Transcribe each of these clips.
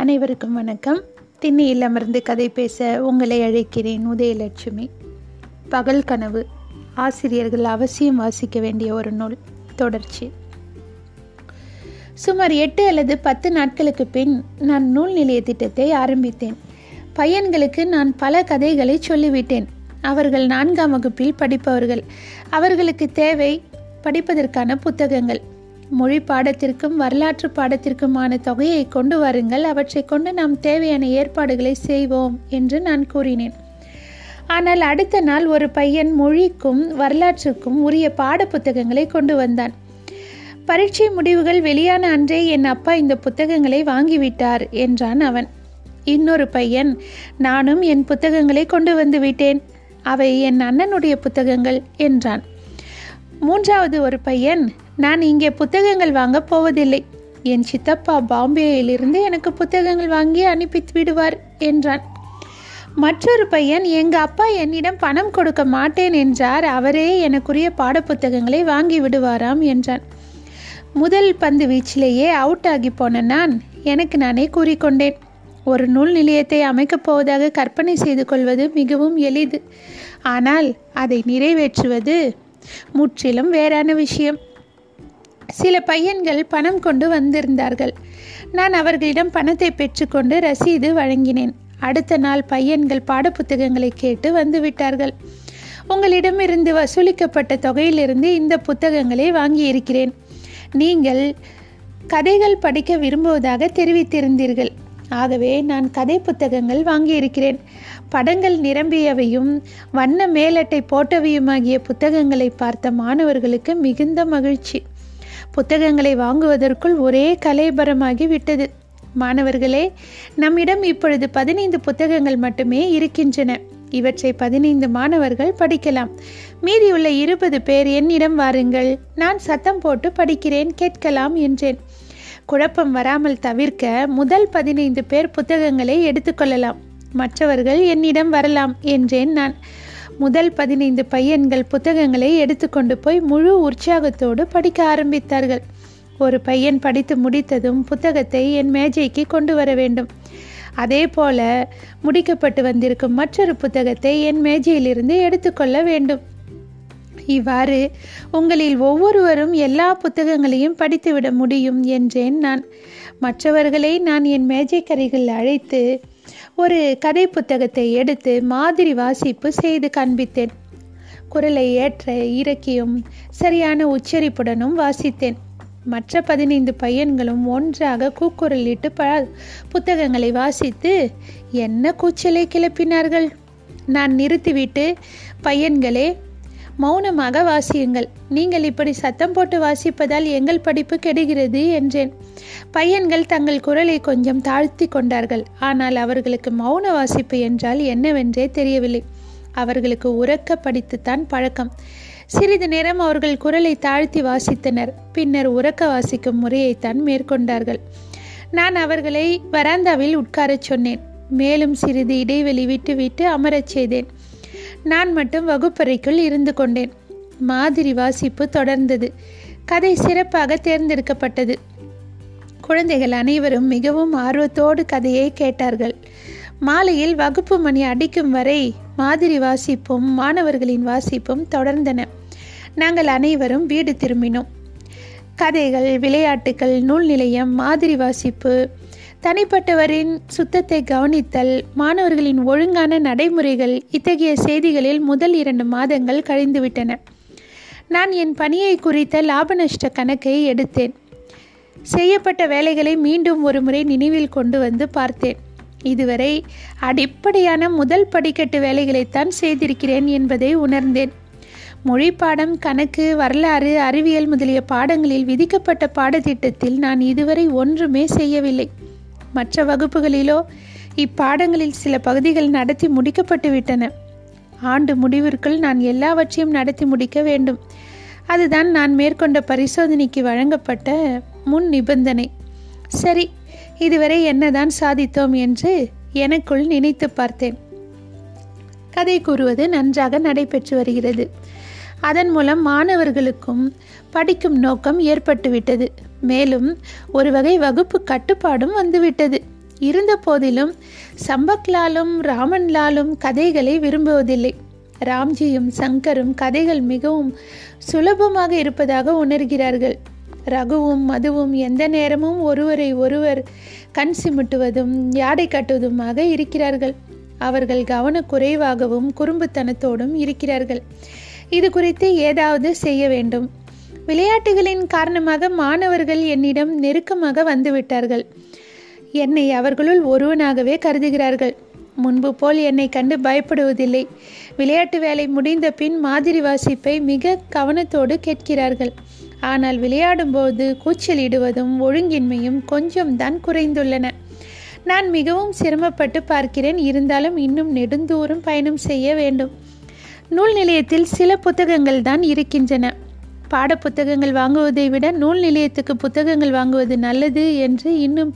அனைவருக்கும் வணக்கம். திண்ணியில் அமர்ந்து கதை பேச உங்களை அழைக்கிறேன் உதயலட்சுமி. பகல் கனவு. ஆசிரியர்கள் அவசியம் வாசிக்க வேண்டிய ஒரு நூல் தொடர்ச்சி. சுமார் எட்டு அல்லது பத்து நாட்களுக்கு பின் நான் நூல் நிலைய திட்டத்தை ஆரம்பித்தேன். பையன்களுக்கு நான் பல கதைகளை சொல்லிவிட்டேன். அவர்கள் நான்காம் வகுப்பில் படிப்பவர்கள். அவர்களுக்கு தேவை படிப்பதற்கான புத்தகங்கள். மொழி பாடத்திற்கும் வரலாற்று பாடத்திற்குமான தொகையை கொண்டு வாருங்கள். அவற்றை கொண்டு நாம் தேவையான ஏற்பாடுகளை செய்வோம் என்று நான் கூறினேன். ஆனால் அடுத்த நாள் ஒரு பையன் மொழிக்கும் வரலாற்றுக்கும் உரிய பாட புத்தகங்களை கொண்டு வந்தான். பரீட்சை முடிவுகள் வெளியான அன்றே என் அப்பா இந்த புத்தகங்களை வாங்கிவிட்டார் என்றான் அவன். இன்னொரு பையன் நானும் என் புத்தகங்களை கொண்டு வந்து விட்டேன். அவை என் அண்ணனுடைய புத்தகங்கள் என்றான். மூன்றாவது ஒரு பையன் நான் இங்கே புத்தகங்கள் வாங்க போவதில்லை. என் சித்தப்பா பாம்பேயிலிருந்து எனக்கு புத்தகங்கள் வாங்கி அனுப்பி விடுவார் என்றான். மற்றொரு பையன் எங்க அப்பா என்னிடம் பணம் கொடுக்க மாட்டேன் என்றார். அவரே எனக்குரிய பாடப்புத்தகங்களை வாங்கி விடுவாராம் என்றான். முதல் பந்து வீச்சிலேயே அவுட் ஆகி போன நான் எனக்கு நானே கூறிக்கொண்டேன். ஒரு நூல் நிலையத்தை அமைக்கப் போவதாக கற்பனை செய்து கொள்வது மிகவும் எளிது. ஆனால் அதை நிறைவேற்றுவது முற்றிலும் வேறான விஷயம். சில பையன்கள் பணம் கொண்டு வந்திருந்தார்கள். நான் அவர்களிடம் பணத்தை பெற்றுக்கொண்டு ரசீது வழங்கினேன். அடுத்த நாள் பையன்கள் பாடப்புத்தகங்களை கேட்டு வந்துவிட்டார்கள். உங்களிடமிருந்து வசூலிக்கப்பட்ட தொகையிலிருந்து இந்த புத்தகங்களை வாங்கியிருக்கிறேன். நீங்கள் கதைகள் படிக்க விரும்புவதாக தெரிவித்திருந்தீர்கள். ஆகவே நான் கதை புத்தகங்கள் வாங்கியிருக்கிறேன். படங்கள் நிரம்பியவையும் வண்ண மேலட்டை போட்டவையுமாகிய புத்தகங்களை பார்த்த மாணவர்களுக்கு மிகுந்த மகிழ்ச்சி. புத்தகங்களை வாங்குவதற்குள் ஒரே கலைபரமாகி விட்டது. மாணவர்களே நம்மிடம் இப்பொழுது பதினைந்து புத்தகங்கள் மட்டுமே இருக்கின்றன. இவற்றை பதினைந்து மாணவர்கள் படிக்கலாம். மீதியுள்ள இருபது பேர் என்னிடம் வாருங்கள். நான் சத்தம் போட்டு படிக்கிறேன் கேட்கலாம் என்றேன். குழப்பம் வராமல் தவிர்க்க முதல் பதினைந்து பேர் புத்தகங்களை எடுத்துக்கொள்ளலாம் மற்றவர்கள் என்னிடம் வரலாம் என்றேன் நான். முதல் பதினைந்து பையன்கள் புத்தகங்களை எடுத்துக்கொண்டு போய் முழு உற்சாகத்தோடு படிக்க ஆரம்பித்தார்கள். ஒரு பையன் படித்து முடித்ததும் புத்தகத்தை என் மேஜைக்கு கொண்டு வர வேண்டும். அதே போல முடிக்கப்பட்டு வந்திருக்கும் மற்றொரு புத்தகத்தை என் மேஜையிலிருந்து எடுத்துக்கொள்ள வேண்டும். இவ்வாறு உங்களில் ஒவ்வொருவரும் எல்லா புத்தகங்களையும் படித்துவிட முடியும் என்றேன் நான். மற்றவர்களை நான் என் மேஜைக்கரைகள் அழைத்து ஒரு கதை புத்தகத்தை எடுத்து மாதிரி வாசிப்பு செய்து காண்பித்தேன். குரலை ஏற்ற இறக்கியும் சரியான உச்சரிப்புடனும் வாசித்தேன். மற்ற பதினைந்து பையன்களும் ஒன்றாக கூக்குரலிட்டு ப புத்தகங்களை வாசித்து என்ன கூச்சலை கிளப்பினார்கள்? நான் நிறுத்திவிட்டு பையன்களே மௌனமாக வாசியுங்கள். நீங்கள் இப்படி சத்தம் போட்டு வாசிப்பதால் எங்கள் படிப்பு கெடுகிறது என்றேன். பையன்கள் தங்கள் குரலை கொஞ்சம் தாழ்த்தி கொண்டார்கள். ஆனால் அவர்களுக்கு மௌன வாசிப்பு என்றால் என்னவென்றே தெரியவில்லை. அவர்களுக்கு உறக்க படித்துத்தான் பழக்கம். சிறிது நேரம் அவர்கள் குரலை தாழ்த்தி வாசித்தனர். பின்னர் உறக்க வாசிக்கும் முறையைத்தான் மேற்கொண்டார்கள். நான் அவர்களை வராந்தாவில் உட்காரச் சொன்னேன். மேலும் சிறிது இடைவெளி விட்டு விட்டு அமரச் செய்தேன். நான் மட்டும் வகுப்பறைக்குள் இருந்து கொண்டேன். மாதிரி வாசிப்பு தொடர்ந்தது. கதை சிறப்பாக தேர்ந்தெடுக்கப்பட்டது. குழந்தைகள் அனைவரும் மிகவும் ஆர்வத்தோடு கதையை கேட்டார்கள். மாலையில் வகுப்பு மணி அடிக்கும் வரை மாதிரி வாசிப்பும் மாணவர்களின் வாசிப்பும் தொடர்ந்தன. நாங்கள் அனைவரும் வீடு திரும்பினோம். கதைகள் விளையாட்டுகள் நூல் நிலையம் மாதிரி வாசிப்பு தனிப்பட்டவரின் சுத்தத்தை கவனித்தல் மாணவர்களின் ஒழுங்கான நடைமுறைகள் இத்தகைய செய்திகளில் முதல் இரண்டு மாதங்கள் கழிந்துவிட்டன. நான் என் பணியை குறித்த லாப நஷ்ட கணக்கை எடுத்தேன். செய்யப்பட்ட வேலைகளை மீண்டும் ஒரு முறை நினைவில் கொண்டு வந்து பார்த்தேன். இதுவரை அடிப்படையான முதல் படிக்கட்டு வேலைகளைத்தான் செய்திருக்கிறேன் என்பதை உணர்ந்தேன். மொழி பாடம் கணக்கு வரலாறு அறிவியல் முதலிய பாடங்களில் விதிக்கப்பட்ட பாடத்திட்டத்தில் நான் இதுவரை ஒன்றுமே செய்யவில்லை. மற்ற வகுப்புகளிலோ இப்பாடங்களில் சில பகுதிகள் நடத்தி முடிக்கப்பட்டு விட்டன. ஆண்டு முடிவிற்குள் நான் எல்லாவற்றையும் நடத்தி முடிக்க வேண்டும். அதுதான் நான் மேற்கொண்ட பரிசோதனைக்கு வழங்கப்பட்ட முன் நிபந்தனை. சரி இதுவரை என்னதான் சாதித்தோம் என்று எனக்குள் நினைத்து பார்த்தேன். கதை கூறுவது நன்றாக நடைபெற்று வருகிறது. அதன் மூலம் மாணவர்களுக்கும் படிக்கும் நோக்கம் ஏற்பட்டுவிட்டது. மேலும் ஒரு வகை வகுப்பு கட்டுப்பாடும் வந்துவிட்டது. இருந்த போதிலும் சம்பக்லாலும் ராமன்லாலும் கதைகளை விரும்புவதில்லை. ராம்ஜியும் சங்கரும் கதைகள் மிகவும் சுலபமாக இருப்பதாக உணர்கிறார்கள். ரகுவும் மதுவும் எந்த நேரமும் ஒருவரை ஒருவர் கண் சிமிட்டுவதும் யாடை கட்டுவதுமாக இருக்கிறார்கள். அவர்கள் கவனக்குறைவாகவும் குறும்புத்தனத்தோடும் இருக்கிறார்கள். இது குறித்து ஏதாவது செய்ய வேண்டும். விளையாட்டுகளின் காரணமாக மாணவர்கள் என்னிடம் நெருக்கமாக வந்துவிட்டார்கள். என்னை அவர்களுள் ஒருவனாகவே கருதுகிறார்கள். முன்பு போல் என்னை கண்டு பயப்படுவதில்லை. விளையாட்டு வேலை முடிந்த பின் மாதிரி வாசிப்பை மிக கவனத்தோடு கேட்கிறார்கள். ஆனால் விளையாடும்போது கூச்சலிடுவதும் ஒழுங்கின்மையும் கொஞ்சம் தான் குறைந்துள்ளன. நான் மிகவும் சிரமப்பட்டு பார்க்கிறேன். இருந்தாலும் இன்னும் நெடுந்தூரம் பயணம் செய்ய வேண்டும். நூல் நிலையத்தில் சில புத்தகங்கள் தான் இருக்கின்றன. பாட புத்தகங்கள் வாங்குவதை விட நூல் நிலையத்துக்கு புத்தகங்கள் வாங்குவது நல்லது என்று இன்னும்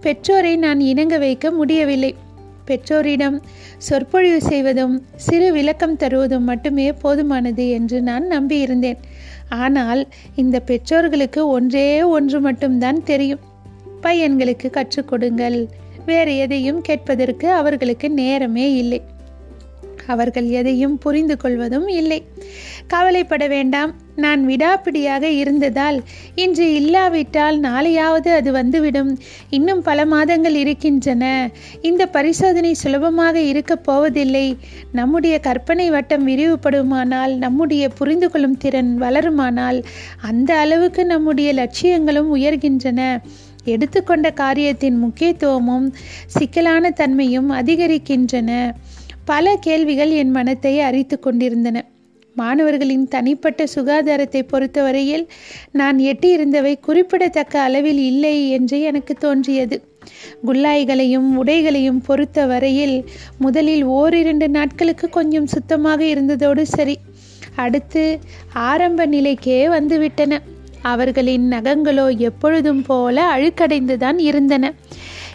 பெற்றோரை நான் இணங்க வைக்க முடியவில்லை. பெற்றோரிடம் சொற்பொழிவு செய்வதும் சிறு விளக்கம் தருவதும் மட்டுமே போதுமானது என்று நான் நம்பியிருந்தேன். ஆனால் இந்த பெற்றோர்களுக்கு ஒன்றே ஒன்று மட்டும்தான் தெரியும். பையன்களுக்கு கற்றுக் கொடுங்கள் வேறு எதையும் கேட்பதற்கு அவர்களுக்கு நேரமே இல்லை. அவர்கள் எதையும் புரிந்து கொள்வதும் இல்லை. கவலைப்பட வேண்டாம். நான் விடாப்பிடியாக இருந்ததால் இன்று இல்லாவிட்டால் நாளையாவது அது வந்துவிடும். இன்னும் பல மாதங்கள் இருக்கின்றன. இந்த பரிசோதனை சுலபமாக இருக்கப் போவதில்லை. நம்முடைய கற்பனை வட்டம் விரிவுபடுமானால் நம்முடைய புரிந்து கொள்ளும் திறன் வளருமானால் அந்த அளவுக்கு நம்முடைய லட்சியங்களும் உயர்கின்றன. எடுத்துக்கொண்ட காரியத்தின் முக்கியத்துவமும் சிக்கலான தன்மையும் அதிகரிக்கின்றன. பல கேள்விகள் என் மனத்தை அரித்து கொண்டிருந்தன. மாணவர்களின் தனிப்பட்ட சுகாதாரத்தை பொறுத்தவரையில் நான் எட்டியிருந்தவை குறிப்பிடத்தக்க அளவில் இல்லை என்று எனக்கு தோன்றியது. குல்லாய்களையும் உடைகளையும் பொறுத்த வரையில் முதலில் ஓரிரண்டு நாட்களுக்கு கொஞ்சம் சுத்தமாக இருந்ததோடு சரி. அடுத்து ஆரம்ப நிலைக்கே வந்துவிட்டன. அவர்களின் நகங்களோ எப்பொழுதும் போல அழுக்கடைந்துதான் இருந்தன.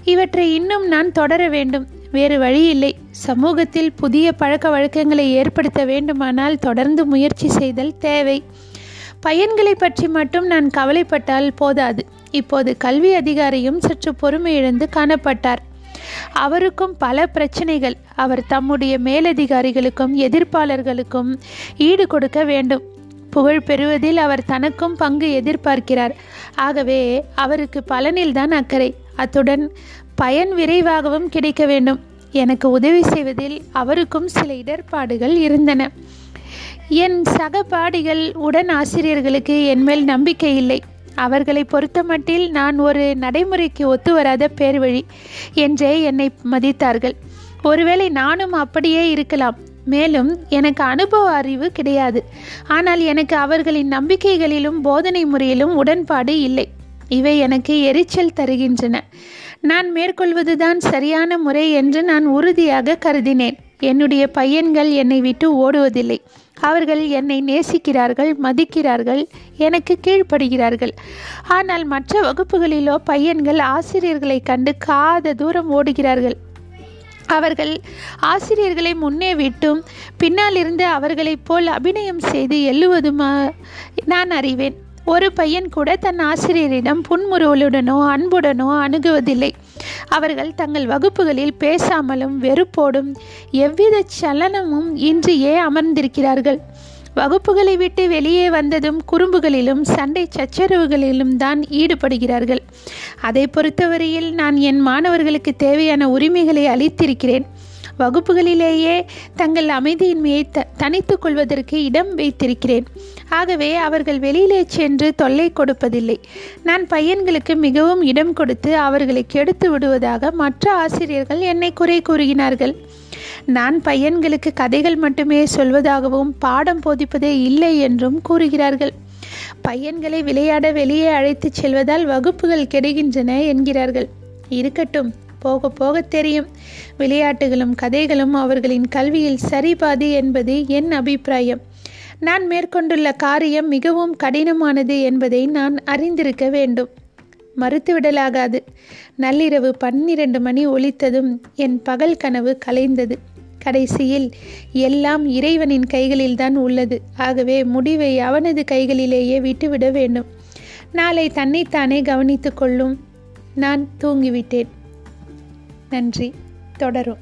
இவற்றை இன்னும் நான் தொடர வேண்டும். வேறு வழியில்லை. சமூகத்தில் புதிய பழக்க வழக்கங்களை ஏற்படுத்த வேண்டுமானால் தொடர்ந்து முயற்சி செய்தல் தேவை. பயன்களை பற்றி மட்டும் நான் கவலைப்பட்டால் போதாது. இப்போது கல்வி அதிகாரியும் சற்று பொறுமை இழந்து காணப்பட்டார். அவருக்கும் பல பிரச்சனைகள். அவர் தம்முடைய மேலதிகாரிகளுக்கும் எதிர்ப்பாளர்களுக்கும் ஈடு கொடுக்க வேண்டும். புகழ் பெறுவதில் அவர் தனக்கும் பங்கு எதிர்பார்க்கிறார். ஆகவே அவருக்கு பலனில்தான் அக்கறை. அத்துடன் பயன் விரைவாகவும் கிடைக்க வேண்டும். எனக்கு உதவி செய்வதில் அவருக்கும் சில இடர்பாடுகள் இருந்தன. என் சக பாடிகள் உடன் ஆசிரியர்களுக்கு என்மேல் நம்பிக்கை இல்லை. அவர்களை பொறுத்தமட்டில் நான் ஒரு நடைமுறைக்கு ஒத்து வராத பேர் வழி என்றே என்னை மதித்தார்கள். ஒருவேளை நானும் அப்படியே இருக்கலாம். மேலும் எனக்கு அனுபவ அறிவு கிடையாது. ஆனால் எனக்கு அவர்களின் நம்பிக்கைகளிலும் போதனை முறையிலும் உடன்பாடு இல்லை. இவை எனக்கு எரிச்சல் தருகின்றன. நான் மேற்கொள்வதுதான் சரியான முறை என்று நான் உறுதியாக கருதினேன். என்னுடைய பையன்கள் என்னை விட்டு ஓடுவதில்லை. அவர்கள் என்னை நேசிக்கிறார்கள் மதிக்கிறார்கள் எனக்கு கீழ்ப்படுகிறார்கள். ஆனால் மற்ற வகுப்புகளிலோ பையன்கள் ஆசிரியர்களை கண்டு காத தூரம் ஓடுகிறார்கள். அவர்கள் ஆசிரியர்களை முன்னே விட்டும் பின்னால் இருந்து அவர்களைப் போல் அபிநயம் செய்து எள்ளுவதுமா நான் அறிவேன். ஒரு பையன் கூட தன் ஆசிரியரிடம் புன்முறுவலுடனோ அன்புடனோ அணுகுவதில்லை. அவர்கள் தங்கள் வகுப்புகளில் பேசாமலும் வெறுப்போடும் எவ்வித சலனமும் இன்றியே அமர்ந்திருக்கிறார்கள். வகுப்புகளை விட்டு வெளியே வந்ததும் குறும்புகளிலும் சண்டை சச்சரவுகளிலும் தான் ஈடுபடுகிறார்கள். அதை பொறுத்தவரையில் நான் என் மாணவர்களுக்கு தேவையான உரிமைகளை அளித்திருக்கிறேன். வகுப்புகளிலேயே தங்கள் அமைதியின்மையை த தனித்து கொள்வதற்கு இடம் வைத்திருக்கிறேன். ஆகவே அவர்கள் வெளியிலே சென்று தொல்லை கொடுப்பதில்லை. நான் பையன்களுக்கு மிகவும் இடம் கொடுத்து அவர்களை கெடுத்து விடுவதாக மற்ற ஆசிரியர்கள் என்னை குறை கூறுகிறார்கள். நான் பையன்களுக்கு கதைகள் மட்டுமே சொல்வதாகவும் பாடம் போதிப்பதே இல்லை என்றும் கூறுகிறார்கள். பையன்களை விளையாட வெளியே அழைத்துச் செல்வதால் வகுப்புகள் கெடுகின்றன என்கிறார்கள். இருக்கட்டும். போக போக தெரியும். விளையாட்டுகளும் கதைகளும் அவர்களின் கல்வியில் சரிபாதி என்பது என் அபிப்பிராயம். நான் மேற்கொண்டுள்ள காரியம் மிகவும் கடினமானது என்பதை நான் அறிந்திருக்க வேண்டும். மறுத்துவிடலாகாது நள்ளிரவு பன்னிரண்டு மணி ஒழித்ததும் என் பகல் கனவு கலைந்தது. கடைசியில் எல்லாம் இறைவனின் கைகளில்தான் உள்ளது. ஆகவே முடிவை அவனது கைகளிலேயே விட்டுவிட வேண்டும். நாளை தன்னைத்தானே கவனித்து கொள்ளும். நான் தூங்கிவிட்டேன். நன்றி. தொடரும்.